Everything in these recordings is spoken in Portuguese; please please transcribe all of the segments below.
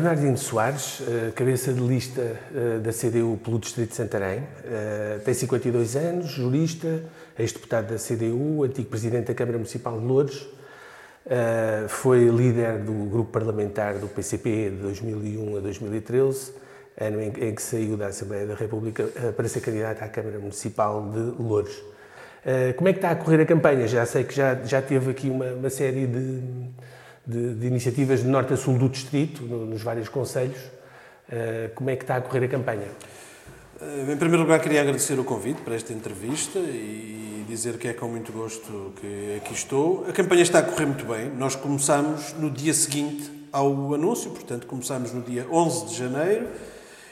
Bernardino Soares, cabeça de lista da CDU pelo Distrito de Santarém, tem 52 anos, jurista, ex-deputado da CDU, antigo presidente da Câmara Municipal de Lourdes, foi líder do grupo parlamentar do PCP de 2001 a 2013, ano em que saiu da Assembleia da República para ser candidato à Câmara Municipal de Lourdes. Como é que está a correr a campanha? Já sei que já, já teve aqui uma, uma série de de, de, iniciativas de norte a sul do distrito, no, nos vários conselhos. Uh, como é que está a correr a campanha? Uh, em primeiro lugar, queria agradecer o convite para esta entrevista e dizer que é com muito gosto que aqui estou. A campanha está a correr muito bem. Nós começamos no dia seguinte ao anúncio, portanto, começamos no dia 11 de janeiro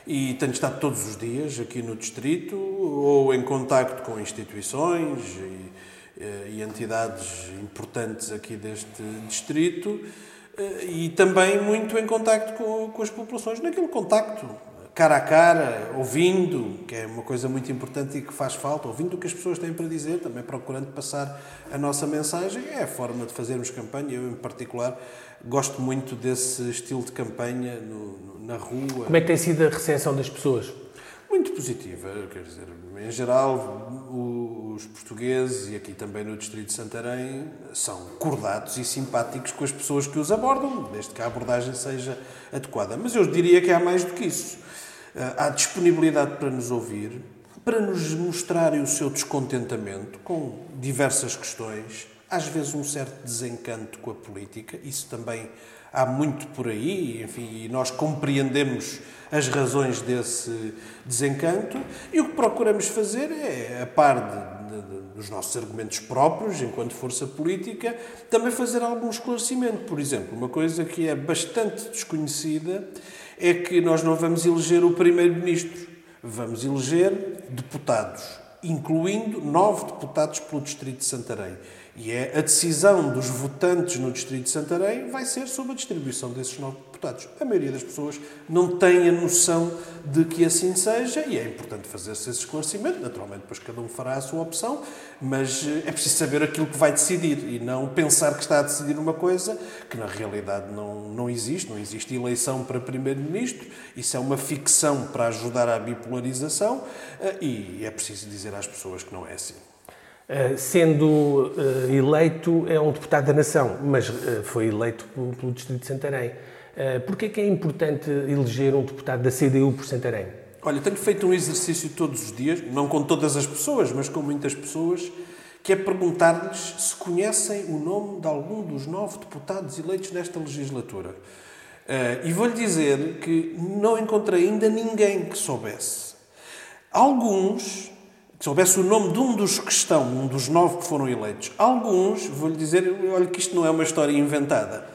e tenho estado todos os dias aqui no distrito ou em contacto com instituições e eh, e entidades importantes aqui deste distrito eh, e também muito em contacto com, com as populações, naquele contacto cara a cara, ouvindo, que é uma coisa muito importante e que faz falta, ouvindo o que as pessoas têm para dizer, também procurando passar a nossa mensagem, é a forma de fazermos campanha. Eu, em particular, gosto muito desse estilo de campanha no, na rua. Como é que tem sido a recepção das pessoas? Muito positiva, quer dizer, em geral, os portugueses, e aqui também no Distrito de Santarém, são cordatos e simpáticos com as pessoas que os abordam, desde que a abordagem seja adequada. Mas eu diria que há mais do que isso. Ah, há disponibilidade para nos ouvir, para nos mostrarem o seu descontentamento com diversas questões, às vezes um certo desencanto com a política, isso também há muito por aí, enfim, e nós compreendemos as razões desse desencanto, e o que procuramos fazer é, a par de, de, dos nossos argumentos próprios, enquanto força política, também fazer algum esclarecimento. Por exemplo, uma coisa que é bastante desconhecida é que nós não vamos eleger o Primeiro-Ministro, vamos eleger deputados, incluindo nove deputados pelo Distrito de Santarém. E é a decisão dos votantes no Distrito de Santarém vai ser sobre a distribuição desses nove deputados. A maioria das pessoas não tem a noção de que assim seja e é importante fazer-se esse esclarecimento. Naturalmente, depois cada um fará a sua opção, mas eh, é preciso saber aquilo que vai decidir e não pensar que está a decidir uma coisa que na realidade não, não existe. Não existe eleição para Primeiro-Ministro, isso é uma ficção para ajudar à bipolarização eh, e é preciso dizer às pessoas que não é assim. Eh, sendo uh, eleito, é um deputado da nação, mas uh, foi eleito pelo, Distrito de Santarém. Porquê é que é importante eleger um deputado da CDU por Santarém? Olha, tenho feito um exercício todos os dias, não com todas as pessoas, mas com muitas pessoas, que é perguntar-lhes se conhecem o nome de algum dos nove deputados eleitos nesta legislatura. e vou-lhe dizer que não encontrei ainda ninguém que soubesse. Alguns se soubesse o nome de um dos que estão, um dos nove que foram eleitos, alguns, vou-lhe dizer, olha que isto não é uma história inventada.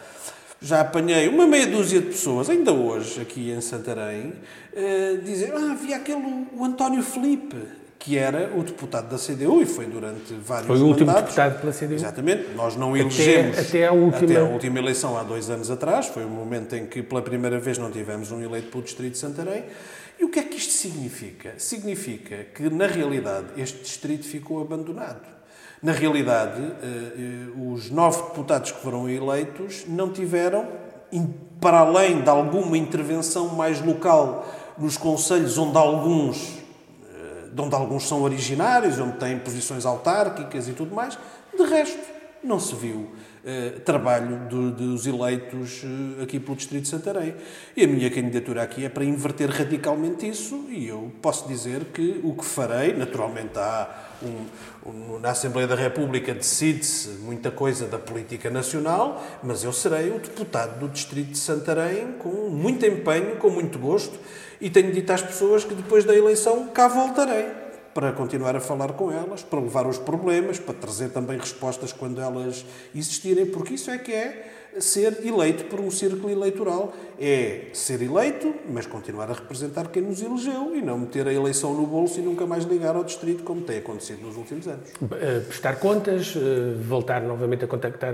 Já apanhei uma meia dúzia de pessoas, ainda hoje, aqui em Santarém, uh, dizer, ah, havia aquele, o António Felipe, que era o deputado da CDU e foi durante vários Foi o último mandatos. deputado pela CDU. Exatamente. Nós não elegemos até, até, a última... até a última eleição há dois anos atrás. Foi o momento em que pela primeira vez não tivemos um eleito pelo Distrito de Santarém. E o que é que isto significa? Significa que, na realidade, este distrito ficou abandonado. Na realidade, eh, eh, os nove deputados que foram eleitos não tiveram, para além de alguma intervenção mais local nos conselhos onde alguns, eh, de onde alguns são originários, onde têm posições autárquicas e tudo mais, de resto, não se viu eh, trabalho do, dos eleitos eh, aqui pelo Distrito de Santarém. E a minha candidatura aqui é para inverter radicalmente isso e eu posso dizer que o que farei, naturalmente há um, um, na Assembleia da República decide-se muita coisa da política nacional, mas eu serei o deputado do Distrito de Santarém com muito empenho, com muito gosto e tenho dito às pessoas que depois da eleição cá voltarei para continuar a falar com elas, para levar os problemas, para trazer também respostas quando elas existirem, porque isso é que é ser eleito por um círculo eleitoral. É ser eleito, mas continuar a representar quem nos elegeu e não meter a eleição no bolso e nunca mais ligar ao distrito, como tem acontecido nos últimos anos. Eh, prestar contas, eh, voltar novamente a contactar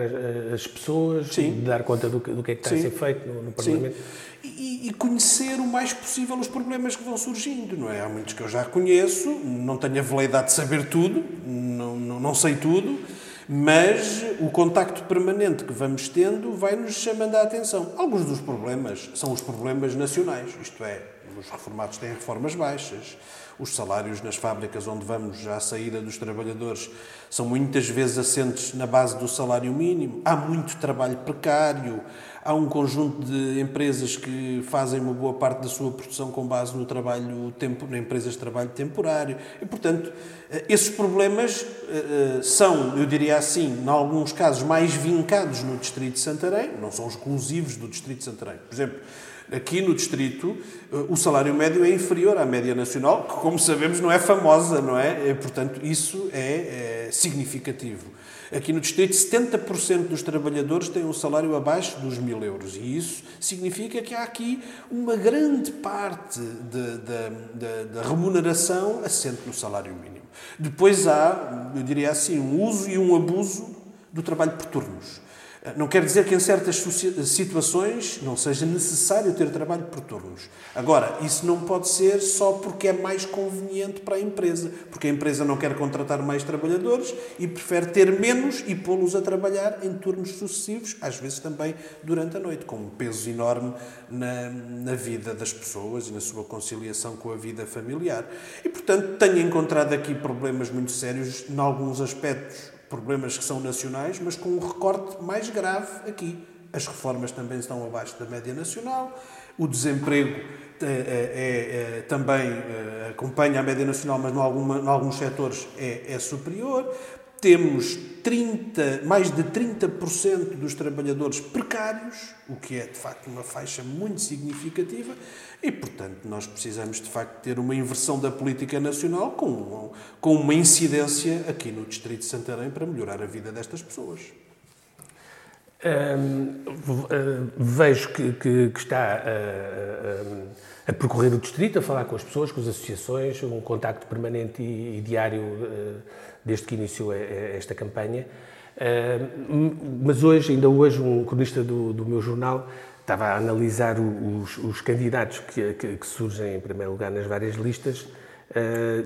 as pessoas, dar conta do que, do que é que está Sim. a ser feito no, no Parlamento. Sim e, e, conhecer o mais possível os problemas que vão surgindo, não é? Há muitos que eu já conheço, não tenho a veleidade de saber tudo, não, não, não sei tudo, Mas o contacto permanente que vamos tendo vai-nos chamando a atenção. Alguns dos problemas são os problemas nacionais, isto é, os reformados têm reformas baixas, os salários nas fábricas onde vamos à saída dos trabalhadores são muitas vezes assentes na base do salário mínimo, há muito trabalho precário, há um conjunto de empresas que fazem uma boa parte da sua produção com base no trabalho tempo, em empresas de trabalho temporário. E, portanto, eh, esses problemas eh, eh, são, eu diria assim, em alguns casos mais vincados no distrito de Santarém, não são exclusivos do distrito de Santarém. Por exemplo, Aqui no distrito, o salário médio é inferior à média nacional, que, como sabemos, não é famosa, não é? Portanto, isso é, é significativo. Aqui no distrito, 70% dos trabalhadores têm um salário abaixo dos mil euros. E isso significa que há aqui uma grande parte da remuneração assente no salário mínimo. Depois há, eu diria assim, um uso e um abuso do trabalho por turnos. Não quer dizer que em certas situações não seja necessário ter trabalho por turnos. Agora, isso não pode ser só porque é mais conveniente para a empresa, porque a empresa não quer contratar mais trabalhadores e prefere ter menos e pô-los a trabalhar em turnos sucessivos, às vezes também durante a noite, com um peso enorme na, na vida das pessoas e na sua conciliação com a vida familiar. E, portanto, tenho encontrado aqui problemas muito sérios em alguns aspectos problemas que são nacionais, mas com um recorte mais grave aqui. As reformas também estão abaixo da média nacional, o desemprego é, é, é, também eh, acompanha a média nacional, mas em, alguma, em alguns setores é, é superior. Temos 30, mais de 30% dos trabalhadores precários, o que é de facto uma faixa muito significativa, e portanto nós precisamos de facto ter uma inversão da política nacional com, com uma incidência aqui no Distrito de Santarém para melhorar a vida destas pessoas. Hum, vejo que, que, que está a, a, percorrer o distrito, a falar com as pessoas, com as associações, um contacto permanente e, e diário desde que iniciou esta campanha. Mas hoje, ainda hoje, um cronista do, do meu jornal estava a analisar os, os candidatos que, que, que, surgem em primeiro lugar nas várias listas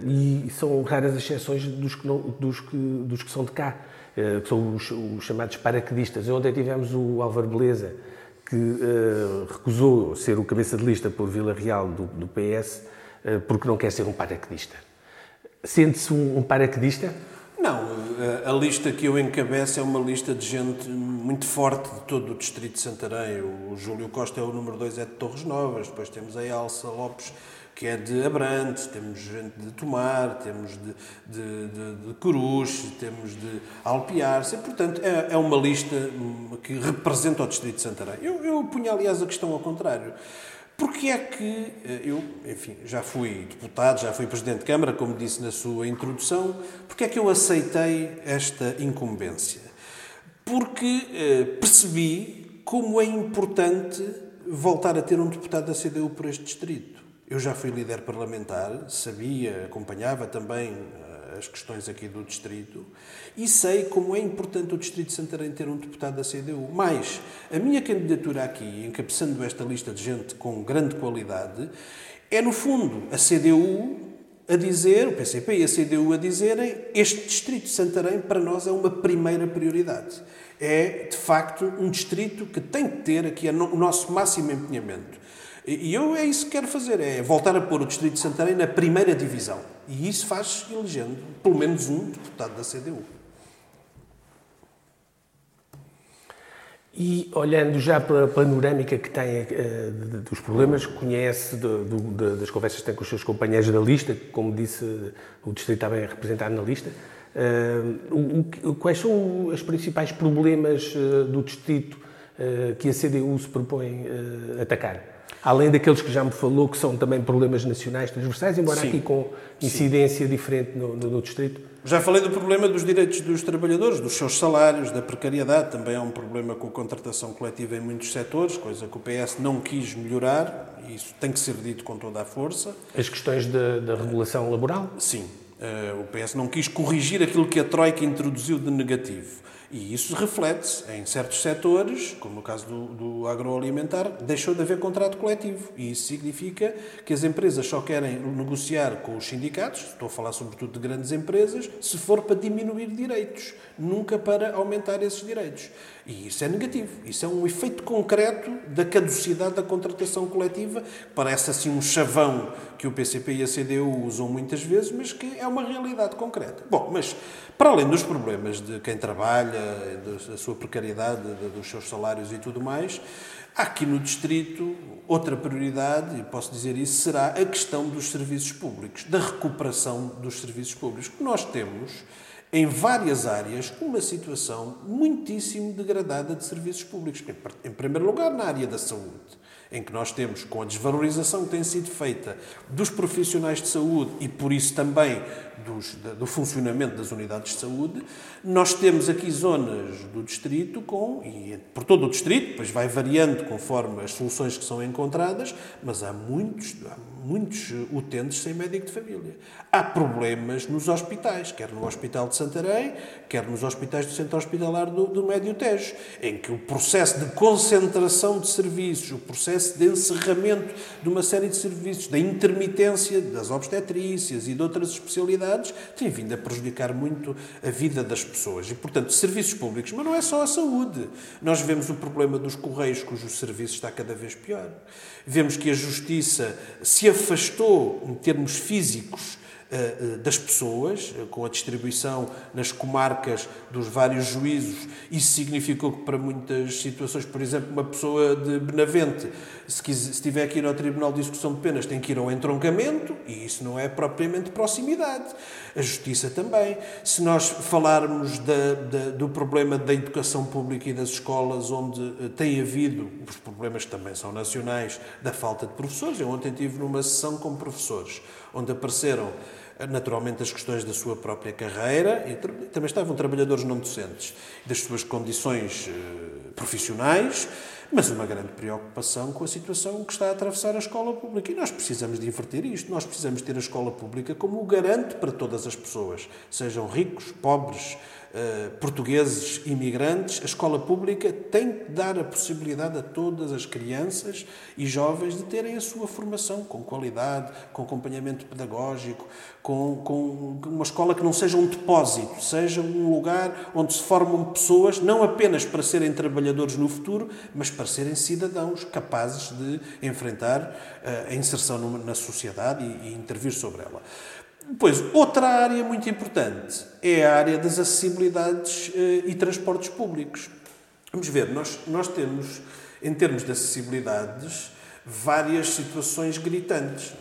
e são raras as exceções dos que, não, dos que, dos que são de cá, que são os, os chamados paraquedistas. Ontem tivemos o Álvaro Beleza, que uh, recusou ser o cabeça de lista por Vila Real do, do PS uh, porque não quer ser um paraquedista. Sente-se um, um paraquedista? Não, a lista que eu encabeço é uma lista de gente muito forte de todo o distrito de Santarém. O Júlio Costa é o número 2, é de Torres Novas, depois temos a Elsa Lopes, que é de Abrantes, temos gente de Tomar, temos de, de, de, de Coruche, temos de Alpiarce, portanto é, é uma lista que representa o distrito de Santarém. Eu, eu punha, aliás, a questão ao contrário. Porque é que eh, eu, enfim, já fui deputado, já fui presidente de Câmara, como disse na sua introdução, porque é que eu aceitei esta incumbência? Porque eh, percebi como é importante voltar a ter um deputado da CDU por este distrito. Eu já fui líder parlamentar, sabia, acompanhava também eh, as questões aqui do distrito e sei como é importante o Distrito de Santarém ter um deputado da CDU. Mas a minha candidatura aqui, encabeçando esta lista de gente com grande qualidade, é no fundo a CDU a dizer, o PCP e a CDU a dizerem, este Distrito de Santarém para nós é uma primeira prioridade. É, de facto, um distrito que tem que ter aqui o nosso máximo empenhamento. E eu é isso que quero fazer, é voltar a pôr o Distrito de Santarém na primeira divisão. E isso faz elegendo pelo menos um deputado da CDU. E olhando já para a panorâmica que tem uh, dos problemas, conhece de, de, das conversas que tem com os seus companheiros da lista, como disse, o distrito está bem representado na lista. Uh, o, quais são os principais problemas uh, do distrito que a CDU se propõe atacar? Além daqueles que já me falou, que são também problemas nacionais transversais, embora Sim. aqui com incidência Sim. diferente no, no, no, Distrito? Já falei do problema dos direitos dos trabalhadores, dos seus salários, da precariedade. Também há um problema com a contratação coletiva em muitos setores, coisa que o PS não quis melhorar, e isso tem que ser dito com toda a força. As questões da, da regulação laboral? Sim. Uh, o PS não quis corrigir aquilo que a Troika introduziu de negativo. E isso reflete-se em certos setores, como no caso do, do, agroalimentar, deixou de haver contrato coletivo. E isso significa que as empresas só querem negociar com os sindicatos, estou a falar sobretudo de grandes empresas, se for para diminuir direitos, nunca para aumentar esses direitos. E isso é negativo. Isso é um efeito concreto da caducidade da contratação coletiva. Parece assim um chavão que o PCP e a CDU usam muitas vezes, mas que é uma realidade concreta. Bom, mas para além dos problemas de quem trabalha, da sua precariedade, dos seus salários e tudo mais, aqui no Distrito outra prioridade, e posso dizer isso, será a questão dos serviços públicos, da recuperação dos serviços públicos. que nós temos em várias áreas, uma situação muitíssimo degradada de serviços públicos. Em primeiro lugar, na área da saúde, em que nós temos, com a desvalorização que tem sido feita dos profissionais de saúde e, por isso, também dos, do funcionamento das unidades de saúde, nós temos aqui zonas do distrito com, e por todo o distrito, pois vai variando conforme as soluções que são encontradas, mas há muitos, há muitos utentes sem médico de família. Há problemas nos hospitais, quer no Hospital de Santarém, quer nos hospitais do Centro Hospitalar do, do Médio Tejo, em que o processo de concentração de serviços, o processo de encerramento de uma série de serviços, da intermitência das obstetrícias e de outras especialidades, tem vindo a prejudicar muito a vida das pessoas. E, portanto, serviços públicos, mas não é só a saúde. Nós vemos o problema dos Correios, cujo serviço está cada vez pior. Vemos que a Justiça se afastou, em termos físicos, das pessoas, eh, com a distribuição nas comarcas dos vários juízos. Isso significou que, para muitas situações, por exemplo, uma pessoa de Benavente, se, quiser, se tiver que ir ao Tribunal de Execução de Penas, tem que ir ao entroncamento, e isso não é propriamente proximidade. A Justiça também. Se nós falarmos da, da, do problema da educação pública e das escolas, onde tem havido, os problemas também são nacionais, da falta de professores. Eu ontem estive numa sessão com professores, onde apareceram naturalmente as questões da sua própria carreira e também estavam trabalhadores não docentes, das suas condições eh, profissionais, mas uma grande preocupação com a situação que está a atravessar a escola pública. E nós precisamos de inverter isto. Nós precisamos ter a escola pública como o garante para todas as pessoas, sejam ricos, pobres, portugueses imigrantes, a escola pública tem que dar a possibilidade a todas as crianças e jovens de terem a sua formação com qualidade, com acompanhamento pedagógico, com, com uma escola que não seja um depósito, seja um lugar onde se formam pessoas não apenas para serem trabalhadores no futuro, mas para serem cidadãos capazes de enfrentar eh, a inserção na sociedade e, e intervir sobre ela. Depois, outra área muito importante é a área das acessibilidades eh, e transportes públicos. Vamos ver, nós, nós temos, em termos de acessibilidades, várias situações gritantes.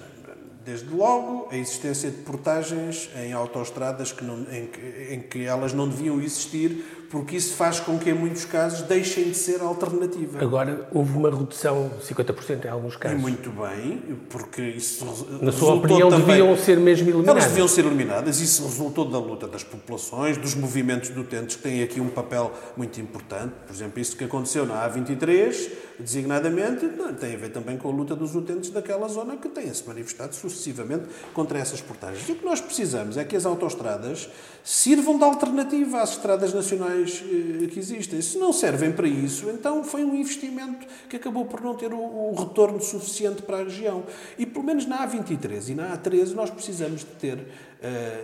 Desde logo, a existência de portagens em autoestradas que não, em, em que elas não deviam existir porque isso faz com que, em muitos casos, deixem de ser alternativa. Agora, houve uma redução de 50% em alguns casos. E muito bem, porque isso Na sua opinião, também, deviam ser mesmo eliminadas? Elas deviam ser eliminadas. Isso resultou da luta das populações, dos movimentos de utentes, que têm aqui um papel muito importante. Por exemplo, isso que aconteceu na A23, designadamente, tem a ver também com a luta dos utentes daquela zona que têm-se manifestado sucessivamente contra essas portagens. E o que nós precisamos é que as autoestradas sirvam de alternativa às estradas nacionais eh, que existem. Se não servem para isso, então foi um investimento que acabou por não ter o, retorno suficiente para a região. E pelo menos na A23 e na A13 nós precisamos de ter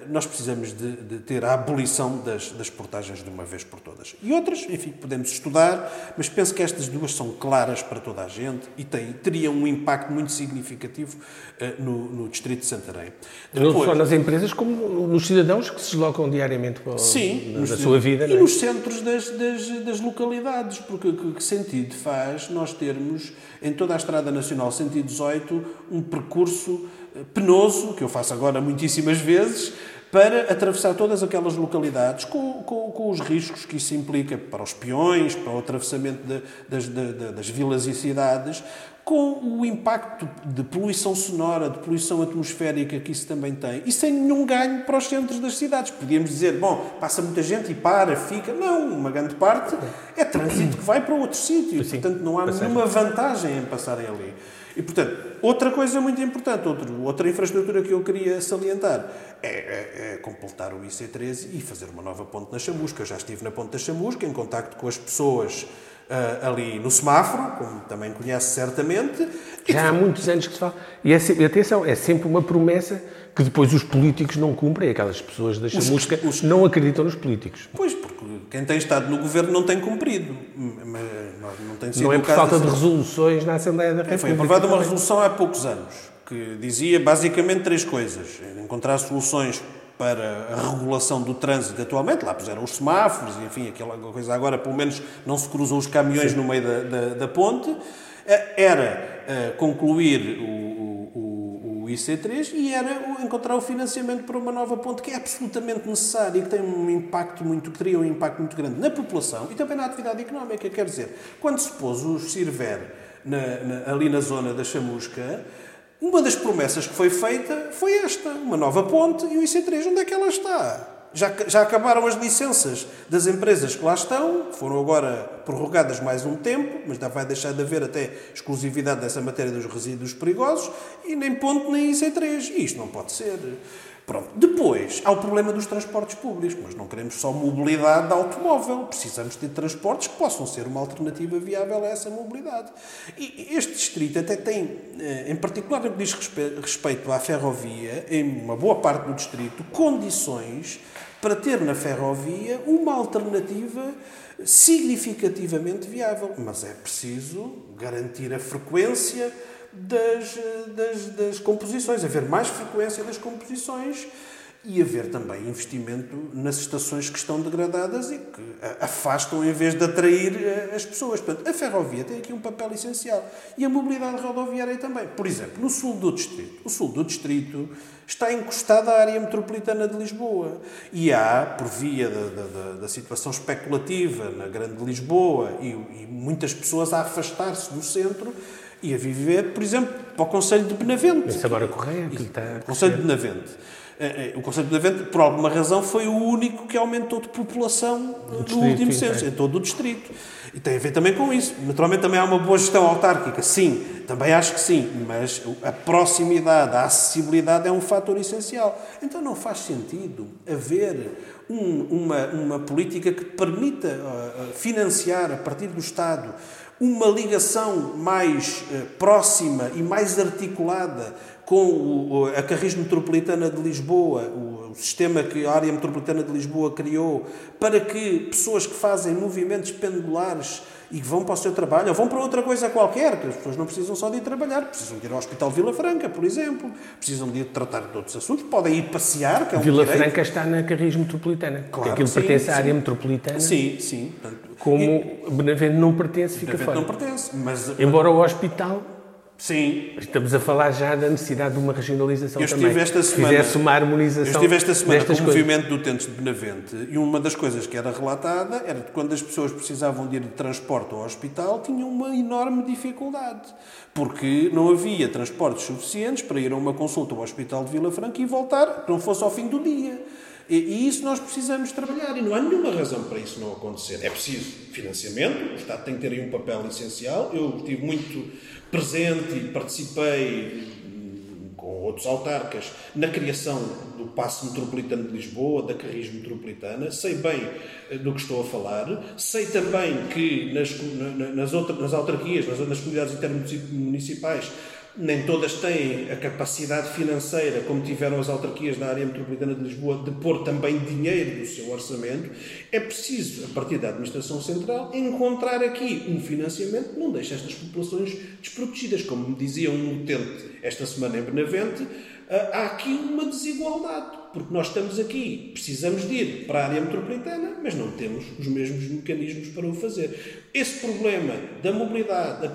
nós precisamos de, de, ter a abolição das, das portagens de uma vez por todas. E outras, enfim, podemos estudar, mas penso que estas duas são claras para toda a gente e têm, teriam um impacto muito significativo uh, no, no, Distrito de Santarém. Depois, Não só nas empresas, como nos cidadãos que se deslocam diariamente para, sim, na, sua vida. E é? nos centros das, das, das localidades, porque que, que sentido faz nós termos em toda a Estrada Nacional 118 um percurso penoso, que eu faço agora muitíssimas vezes, para atravessar todas aquelas localidades com, com, com, os riscos que isso implica para os peões, para o atravessamento de, das, de, das vilas e cidades, com o impacto de poluição sonora, de poluição atmosférica que isso também tem, e sem nenhum ganho para os centros das cidades. Podíamos dizer, bom, passa muita gente e para, fica. Não, uma grande parte é trânsito que vai para outro sítio. Portanto, não há nenhuma vantagem em passarem ali. E, portanto, outra coisa muito importante, outro, outra infraestrutura que eu queria salientar, é, é, é completar o IC13 e fazer uma nova ponte na Chamusca. Eu já estive na ponte da Chamusca, em contacto com as pessoas uh, ali no semáforo, como também conhece certamente. Já há muitos anos que se fala. E é, atenção, é sempre uma promessa que depois os políticos não cumprem. Aquelas pessoas da chamusca os, os... não acreditam nos políticos. Pois, porque quem tem estado no governo não tem cumprido. Mas não, tem sido não é por falta de resoluções na Assembleia da República. Foi aprovada uma resolução há poucos anos que dizia basicamente três coisas. Encontrar soluções para a regulação do trânsito atualmente, lá puseram os semáforos, enfim, aquela coisa agora, pelo menos não se cruzam os caminhões Sim. no meio da, da, da, ponte, eh, era uh, concluir o, IC3 e era encontrar o financiamento para uma nova ponte que é absolutamente necessária e que tem um impacto muito, que teria um impacto muito grande na população e também na atividade económica. Quer dizer, quando se pôs o Cirver na, na, ali na zona da Chamusca, uma das promessas que foi feita foi esta, uma nova ponte e o IC3, onde é que ela está? Já, já acabaram as licenças das empresas que lá estão, foram agora prorrogadas mais um tempo, mas já vai deixar de haver até exclusividade dessa matéria dos resíduos perigosos, e nem ponte nem IC3. E isto não pode ser. Pronto. Depois, há o problema dos transportes públicos, mas não queremos só mobilidade de automóvel, precisamos de transportes que possam ser uma alternativa viável a essa mobilidade. E este distrito até tem, eh, em particular no que diz respeito à ferrovia, em uma boa parte do distrito, condições para ter na ferrovia uma alternativa significativamente viável. Mas é preciso garantir a frequência das, das, das composições, haver mais frequência das composições e haver também investimento nas estações que estão degradadas e que afastam em vez de atrair eh, as pessoas. Portanto, a ferrovia tem aqui um papel essencial e a mobilidade rodoviária também. Por exemplo, no sul do distrito. O sul do distrito está encostado à área metropolitana de Lisboa e há, por via da, da, da situação especulativa na Grande Lisboa e, e muitas pessoas a afastar-se do centro, e a viver, por exemplo, para o Conselho de Benavente. Esse agora Correia, que está... O Conselho de Benavente. Eh, eh, o Conselho de Benavente, por alguma razão, foi o único que aumentou de população no último censo, em todo o distrito. E tem a ver também com isso. Naturalmente também há uma boa gestão autárquica, sim, também acho que sim, mas a proximidade, a acessibilidade é um fator essencial. Então não faz sentido haver um, uma, uma política que permita uh, financiar a partir do Estado uma ligação mais eh, próxima e mais articulada com a Carris Metropolitana de Lisboa, o sistema que a área metropolitana de Lisboa criou, para que pessoas que fazem movimentos pendulares e que vão para o seu trabalho, ou vão para outra coisa qualquer, que as pessoas não precisam só de ir trabalhar, precisam de ir ao Hospital Vila Franca, por exemplo, precisam de ir tratar de outros assuntos, podem ir passear, que é um Vila direito. Franca está na Carris Metropolitana, claro, aquilo sim, pertence sim. à área metropolitana. Sim, sim. Como e, Benavente não pertence, fica Benavente fora. não pertence, mas... Embora o hospital Sim. Estamos a falar já da necessidade de uma regionalização eu também. Esta semana, Fizesse uma harmonização. Eu estive esta semana com o movimento do Utentes de Benavente e uma das coisas que era relatada era que quando as pessoas precisavam de ir de transporte ao hospital tinham uma enorme dificuldade. Porque não havia transportes suficientes para ir a uma consulta ao Hospital de Vila Franca e voltar, que não fosse ao fim do dia. E, isso nós precisamos trabalhar e não há nenhuma razão para isso não acontecer. É preciso financiamento, o Estado tem que ter aí um papel essencial. Eu estive muito presente e participei hum, com outros autarcas na criação do Passo Metropolitano de Lisboa, da Carris Metropolitana, sei bem eh, do que estou a falar, sei também que nas, nas, outras, nas autarquias, nas, nas comunidades intermunicipais, nem todas têm a capacidade financeira, como tiveram as autarquias da área metropolitana de Lisboa, de pôr também dinheiro no seu orçamento, é preciso, a partir da Administração Central, encontrar aqui um financiamento que não deixe estas populações desprotegidas. Como me dizia um utente esta semana em Benavente, ah, há aqui uma desigualdade, porque nós estamos aqui, precisamos de ir para a área metropolitana, mas não temos os mesmos mecanismos para o fazer. Esse problema da mobilidade,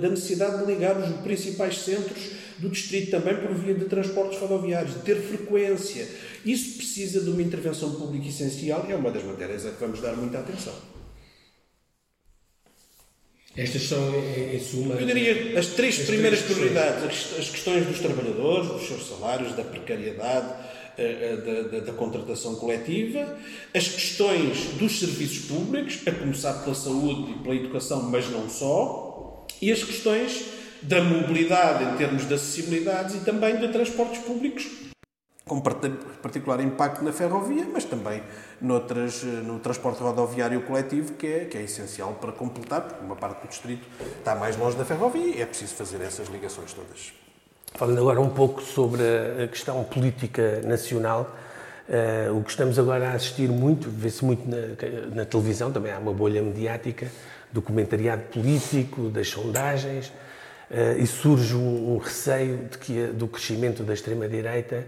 da necessidade de ligar os principais centros do distrito também por via de transportes rodoviários, de ter frequência, isso precisa de uma intervenção pública essencial e é uma das matérias a que vamos dar muita atenção. Estas são, em suma. Eu diria as três as primeiras três prioridades: as questões dos trabalhadores, dos seus salários, da precariedade, da, da, da, contratação coletiva, as questões dos serviços públicos, a começar pela saúde e pela educação, mas não só, e as questões da mobilidade em termos de acessibilidades e também de transportes públicos com particular impacto na ferrovia, mas também noutras, no transporte rodoviário coletivo, que é, que é essencial para completar, porque uma parte do distrito está mais longe da ferrovia e é preciso fazer essas ligações todas. Falando agora um pouco sobre a questão política nacional, uh, o que estamos agora a assistir muito, vê-se muito na, na, televisão, também há uma bolha mediática, do comentariado político, das sondagens, uh, e surge um, um receio de que, do crescimento da extrema-direita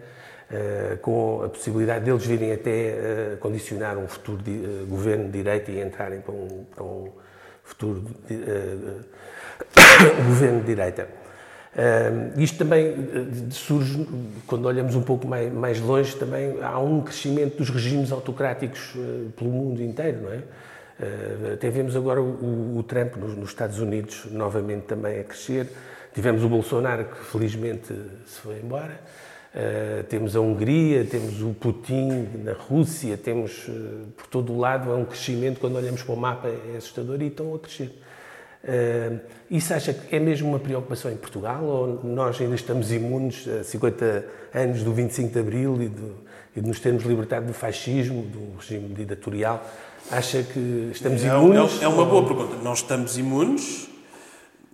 Uh, com a possibilidade deles virem até condicionar um futuro de, governo de direita e entrarem para um, para um futuro de, governo de direita. Isto também surge, quando olhamos um pouco mais, mais, longe, também há um crescimento dos regimes autocráticos pelo mundo inteiro, não é? até vemos agora o, o Trump nos, nos Estados Unidos novamente também a crescer. Tivemos o Bolsonaro, que felizmente se foi embora. Uh, temos a Hungria, temos o Putin na Rússia, temos uh, por todo o lado é um crescimento, quando olhamos para o mapa é assustador e estão a crescer. Uh, isso acha que é mesmo uma preocupação em Portugal ou nós ainda estamos imunes a 50 anos do 25 de Abril e, do, e de nos termos libertado do fascismo, do regime ditatorial? Acha que estamos imunes? É, é uma boa pergunta. Nós estamos imunes.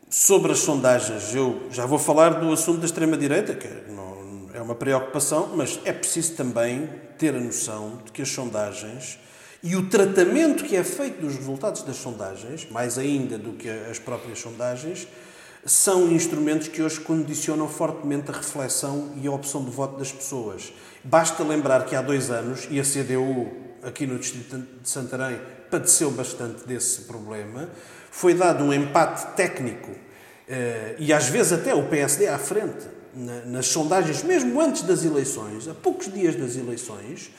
Sobre as sondagens, eu já vou falar do assunto da extrema-direita, que não, é uma preocupação, mas é preciso também ter a noção de que as sondagens e o tratamento que é feito dos resultados das sondagens, mais ainda do que as próprias sondagens, são instrumentos que hoje condicionam fortemente a reflexão e a opção de voto das pessoas. Basta lembrar que há dois anos, e a CDU aqui no Distrito de Santarém padeceu bastante desse problema, foi dado um empate técnico eh, e às vezes até o PSD à frente nas sondagens, mesmo antes das eleições, a poucos dias das eleições,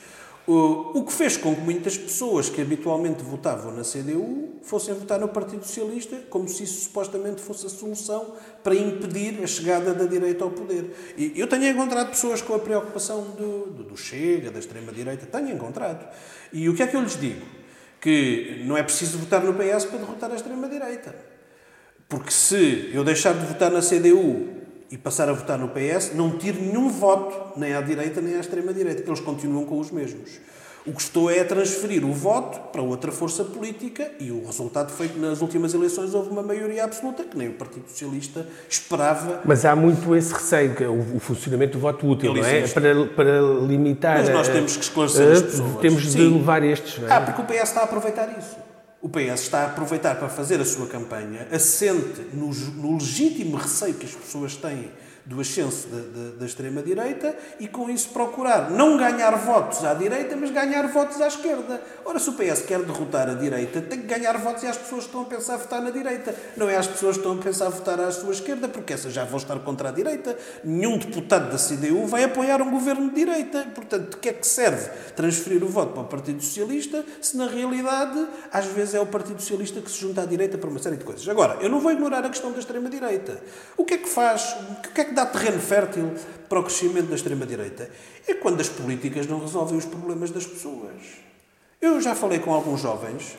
o que fez com que muitas pessoas que habitualmente votavam na CDU fossem votar no Partido Socialista, como se isso supostamente fosse a solução para impedir a chegada da direita ao poder. E eu tenho encontrado pessoas com a preocupação do, do, do Chega, da extrema-direita, tenho encontrado. E o que é que eu lhes digo? Que não é preciso votar no PS para derrotar a extrema-direita. Porque se eu deixar de votar na CDU e passar a votar no PS, não tiro nenhum voto, nem à direita nem à extrema-direita. Eles continuam com os mesmos. O que estou é a transferir o voto para outra força política e o resultado foi que nas últimas eleições houve uma maioria absoluta que nem o Partido Socialista esperava. Mas há muito esse receio, que é o, funcionamento do voto útil, Ele não é? Para, para limitar. Mas nós temos que esclarecer as pessoas. Temos de Sim. levar estes, é? Ah, porque o PS está a aproveitar isso. O PS está a aproveitar para fazer a sua campanha, assente no, no legítimo receio que as pessoas têm do ascenso da, extrema-direita e com isso procurar não ganhar votos à direita, mas ganhar votos à esquerda. Ora, se o PS quer derrotar a direita, tem que ganhar votos e as pessoas estão a pensar a votar na direita. Não é as pessoas que estão a pensar a votar à sua esquerda, porque essas já vão estar contra a direita. Nenhum deputado da CDU vai apoiar um governo de direita. Portanto, de que é que serve transferir o voto para o Partido Socialista se na realidade às vezes é o Partido Socialista que se junta à direita para uma série de coisas. Agora, eu não vou ignorar a questão da extrema-direita. O que é que faz? O que é que dá terreno fértil para o crescimento da extrema-direita? É quando as políticas não resolvem os problemas das pessoas. Eu já falei com alguns jovens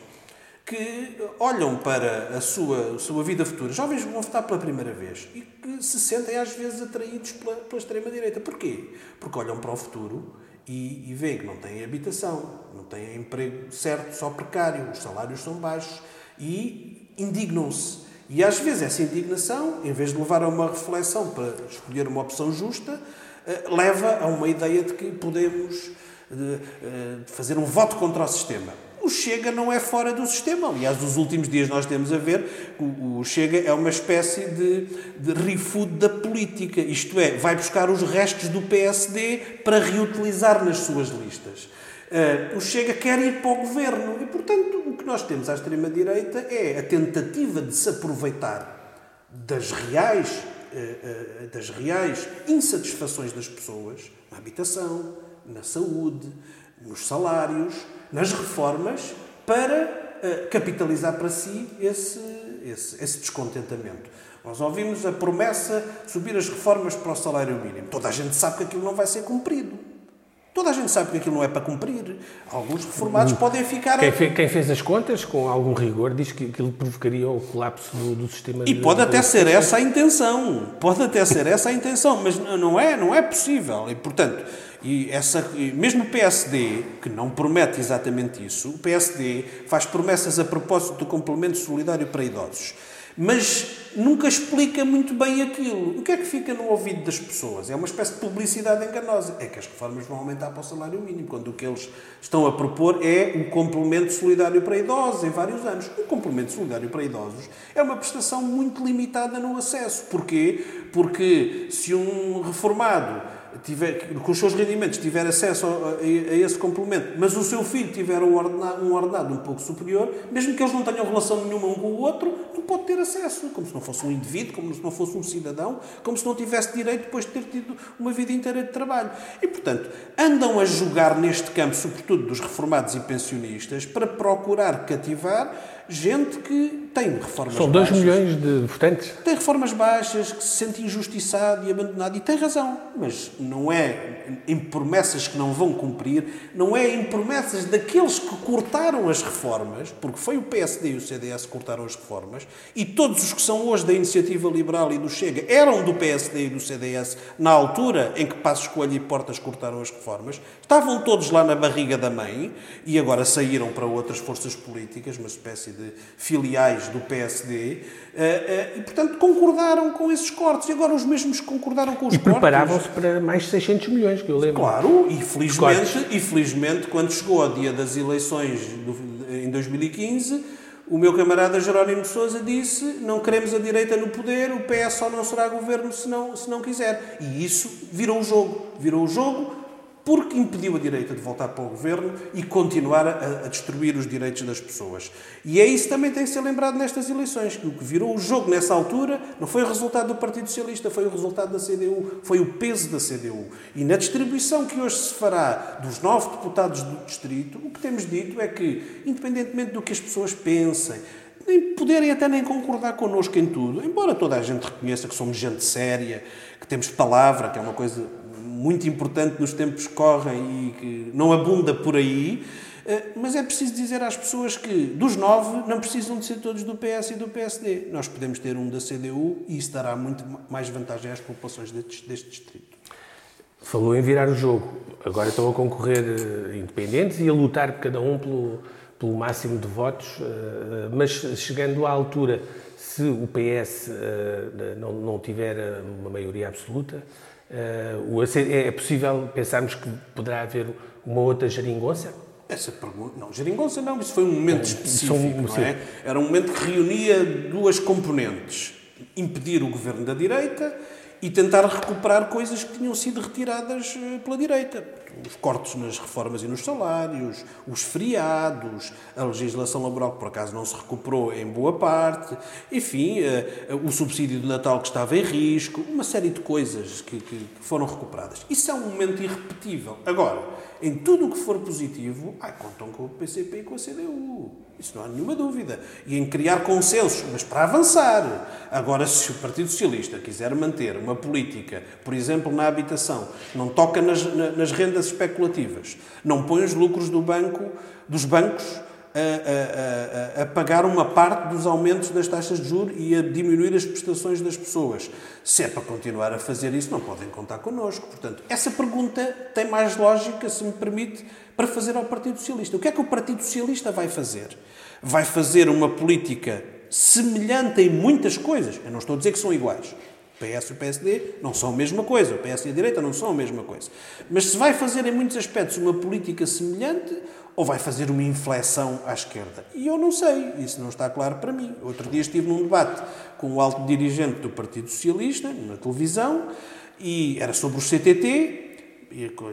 que olham para a sua, sua vida futura, jovens vão votar pela primeira vez e que se sentem às vezes atraídos pela, pela extrema-direita. Porquê? Porque olham para o futuro e, e veem que não têm habitação, não têm emprego certo, só precário, os salários são baixos e indignam-se e às vezes essa indignação, em vez de levar a uma reflexão para escolher uma opção justa, eh, leva a uma ideia de que podemos eh, fazer um voto contra o sistema. O Chega não é fora do sistema. Aliás, nos últimos dias nós temos a ver que o Chega é uma espécie de, de refood da política. Isto é, vai buscar os restos do PSD para reutilizar nas suas listas. Uh, o Chega quer ir para o governo e, portanto, que nós temos à extrema-direita é a tentativa de se aproveitar das reais, uh, uh, das reais insatisfações das pessoas na habitação, na saúde, nos salários, nas reformas, para capitalizar para si esse, esse, esse descontentamento. Nós ouvimos a promessa de subir as reformas para o salário mínimo. Toda a gente sabe que aquilo não vai ser cumprido. Toda a gente sabe que aquilo não é para cumprir. Alguns reformados podem ficar. Quem, fez, quem fez as contas, com algum rigor, diz que aquilo provocaria o colapso do, do sistema. E pode até ser essa a intenção. Pode até ser essa a intenção, mas não é, não é possível. E, portanto, E essa, mesmo o PSD, que não promete exatamente isso, o PSD faz promessas a propósito do complemento solidário para idosos mas nunca explica muito bem aquilo. O que é que fica no ouvido das pessoas? É uma espécie de publicidade enganosa. É que as reformas vão aumentar para o salário mínimo, quando o que eles estão a propor é um complemento solidário para idosos em vários anos. O complemento solidário para idosos é uma prestação muito limitada no acesso. Porquê? Porque se um reformado tiver, com os seus rendimentos tiver acesso a, a, esse complemento, mas o seu filho tiver um ordenado, um ordenado um pouco superior, mesmo que eles não tenham relação nenhuma um com o outro, não pode ter acesso, como se não fosse um indivíduo, como se não fosse um cidadão, como se não tivesse direito depois de ter tido uma vida inteira de trabalho. E, portanto, andam a jogar neste campo, sobretudo dos reformados e pensionistas, para procurar cativar gente que tem reformas São 2 milhões de votantes. Tem reformas baixas, que se sente injustiçado e abandonado. E tem razão. Mas não é em promessas que não vão cumprir, não é em promessas daqueles que cortaram as reformas, porque foi o PSD e o CDS que cortaram as reformas, e todos os que são hoje da Iniciativa Liberal e do Chega eram do PSD e do CDS na altura em que Passos Coelho e Portas cortaram as reformas. Estavam todos lá na barriga da mãe e agora saíram para outras forças políticas, uma espécie de filiais do PSD, eh, eh, e portanto concordaram com esses cortes. E agora os mesmos concordaram com os e cortes. E preparavam-se para mais 600 milhões, que eu lembro. Claro, e felizmente, e felizmente quando chegou ao dia das eleições do, em 2015, o meu camarada Jerónimo de Sousa disse não queremos a direita no poder, o PS só não será governo se não, se não quiser. E isso virou o jogo. Virou o jogo porque impediu a direita de voltar para o governo e continuar a, a, destruir os direitos das pessoas. E é isso também tem que ser lembrado nestas eleições, que o que virou o jogo nessa altura não foi o resultado do Partido Socialista, foi o resultado da CDU, foi o peso da CDU. E na distribuição que hoje se fará dos nove deputados do distrito, o que temos dito é que, independentemente do que as pessoas pensem, nem poderem até nem concordar connosco em tudo, embora toda a gente reconheça que somos gente séria, que temos palavra, que é uma coisa muito importante nos tempos que correm e que não abunda por aí, eh, mas é preciso dizer às pessoas que dos nove não precisam de ser todos do PS e do PSD. Nós podemos ter um da CDU e isso dará muito mais vantagem às populações deste, deste distrito. Falou em virar o jogo. Agora estão a concorrer eh, independentes e a lutar cada um pelo, pelo máximo de votos, eh, mas chegando à altura, se o PS não, não tiver uma maioria absoluta, Uh, é, é possível pensarmos que poderá haver uma outra geringonça? Essa pergunta, não, geringonça não, isso foi um momento específico, não é? Era um momento que reunia duas componentes: impedir o governo da direita e tentar recuperar coisas que tinham sido retiradas eh, pela direita. Os cortes nas reformas e nos salários, os feriados, a legislação laboral que por acaso não se recuperou em boa parte, enfim, eh, o subsídio de Natal que estava em risco, uma série de coisas que, que foram recuperadas. Isso é um momento irrepetível. Agora, em tudo o que for positivo, ai, contam com o PCP e com a CDU. Isso não há nenhuma dúvida. E em criar consensos, mas para avançar. Agora, se o Partido Socialista quiser manter uma política, por exemplo, na habitação, não toca nas, nas rendas especulativas, não põe os lucros do banco, dos bancos a, a, a, pagar uma parte dos aumentos das taxas de juros e a diminuir as prestações das pessoas. Se é para continuar a fazer isso, não podem contar connosco. Portanto, essa pergunta tem mais lógica, se me permite, para fazer ao Partido Socialista. O que é que o Partido Socialista vai fazer? Vai fazer uma política semelhante em muitas coisas. Eu não estou a dizer que são iguais. O PS e o PSD não são a mesma coisa, o PS e a direita não são a mesma coisa. Mas se vai fazer em muitos aspectos uma política semelhante ou vai fazer uma inflexão à esquerda? E eu não sei, isso não está claro para mim. Outro dia estive num debate com o alto dirigente do Partido Socialista, na televisão, e era sobre o CTT,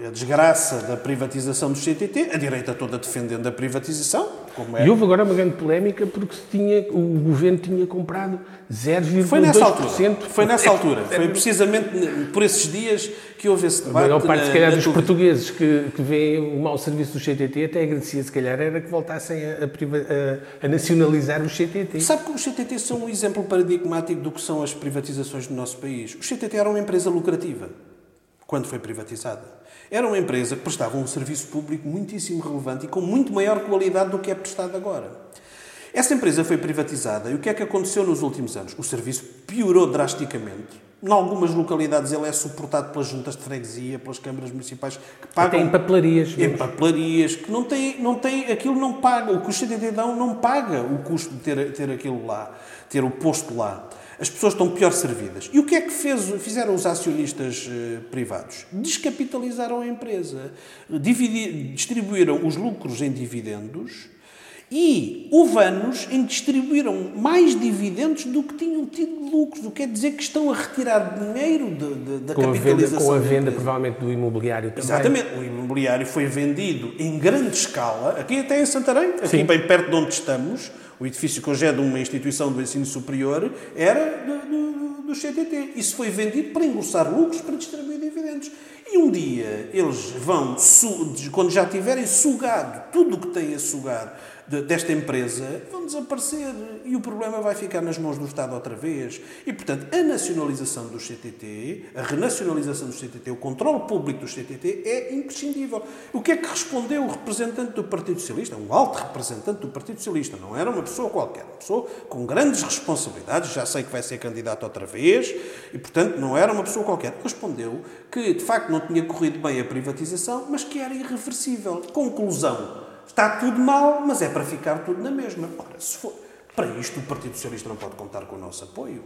a desgraça da privatização do CTT, a direita toda defendendo a privatização. Como é. E houve agora uma grande polémica porque tinha, o governo tinha comprado 0,2%. Foi nessa altura. Foi nessa altura. Foi precisamente por esses dias que houve esse debate. A maior parte, na, se calhar, dos portugueses que, que veem o mau serviço do CTT até agradecia, se calhar, era que voltassem a, a, a nacionalizar o CTT. Sabe que os CTT são um exemplo paradigmático do que são as privatizações no nosso país. O CTT era uma empresa lucrativa quando foi privatizada. Era uma empresa que prestava um serviço público muitíssimo relevante e com muito maior qualidade do que é prestado agora. Essa empresa foi privatizada e o que é que aconteceu nos últimos anos? O serviço piorou drasticamente. Em algumas localidades ele é suportado pelas juntas de freguesia, pelas câmaras municipais, que pagam... Até em papelarias. Em papelarias, que não tem, não tem, aquilo não paga, o custo de identidade não paga o custo de ter, ter aquilo lá, ter o posto lá. As pessoas estão pior servidas. E o que é que fez, fizeram os acionistas eh, privados? Descapitalizaram a empresa, distribuíram os lucros em dividendos e houve em que distribuíram mais dividendos do que tinham tido de lucros, o que quer dizer que estão a retirar dinheiro de, de, da com capitalização. A venda, com a venda, provavelmente, do imobiliário também. Exatamente. O imobiliário foi vendido em grande escala, aqui até em Santarém, aqui Sim. bem perto de onde estamos. O edifício que hoje é de uma instituição do ensino superior era do, do, do CTT. Isso foi vendido para engrossar lucros, para distribuir dividendos. E um dia eles vão, quando já tiverem sugado tudo o que têm a sugar desta empresa vão desaparecer e o problema vai ficar nas mãos do Estado outra vez. E, portanto, a nacionalização do CTT, a renacionalização do CTT, o controle público do CTT é imprescindível. O que é que respondeu o representante do Partido Socialista? Um alto representante do Partido Socialista, não era uma pessoa qualquer, uma pessoa com grandes responsabilidades, já sei que vai ser candidato outra vez, e, portanto, não era uma pessoa qualquer. Respondeu que, de facto, não tinha corrido bem a privatização, mas que era irreversível. Conclusão Está tudo mal, mas é para ficar tudo na mesma. Ora, se for para isto, o Partido Socialista não pode contar com o nosso apoio.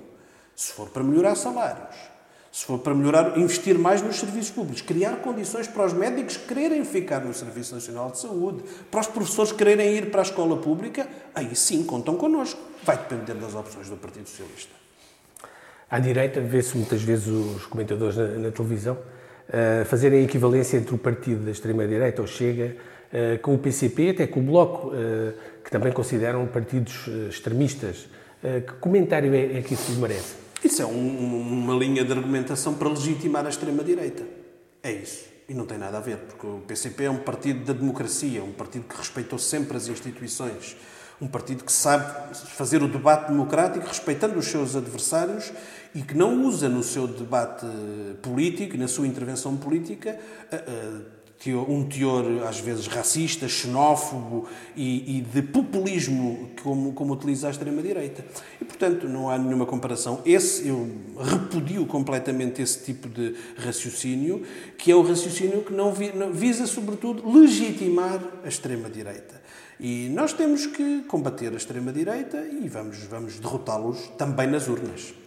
Se for para melhorar salários, se for para melhorar, investir mais nos serviços públicos, criar condições para os médicos quererem ficar no Serviço Nacional de Saúde, para os professores quererem ir para a escola pública, aí sim contam connosco. Vai depender das opções do Partido Socialista. À direita, vê-se muitas vezes os comentadores na, na televisão uh, fazerem a equivalência entre o partido da extrema-direita, ou Chega, com o PCP, até com o Bloco, eh, que também consideram partidos eh, extremistas. Que comentário é, é que isso merece? Isso é um, uma linha de argumentação para legitimar a extrema-direita. É isso. E não tem nada a ver, porque o PCP é um partido da democracia, um partido que respeitou sempre as instituições, um partido que sabe fazer o debate democrático respeitando os seus adversários e que não usa no seu debate político, na sua intervenção política, um teor às vezes racista, xenófobo e, e de populismo como, como utiliza a extrema-direita. E, portanto, não há nenhuma comparação. Esse, eu repudio completamente esse tipo de raciocínio, que é o raciocínio que não, vi, não visa, sobretudo, legitimar a extrema-direita. E nós temos que combater a extrema-direita e vamos, vamos derrotá-los também nas urnas.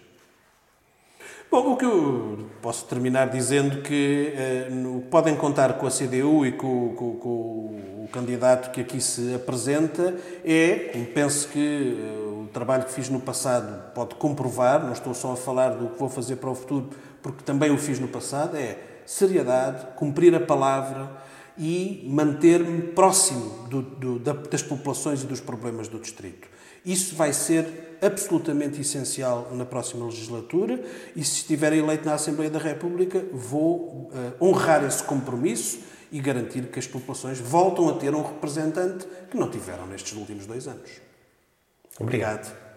Bom, o que eu posso terminar dizendo que eh, podem contar com a CDU e com, com, com, o candidato que aqui se apresenta é, penso que eh, o trabalho que fiz no passado pode comprovar, não estou só a falar do que vou fazer para o futuro, porque também o fiz no passado, é seriedade, cumprir a palavra e manter-me próximo do, do, das populações e dos problemas do distrito. Isso vai ser absolutamente essencial na próxima legislatura e, se estiver eleito na Assembleia da República, vou uh, honrar esse compromisso e garantir que as populações voltam a ter um representante que não tiveram nestes últimos dois anos. Obrigado.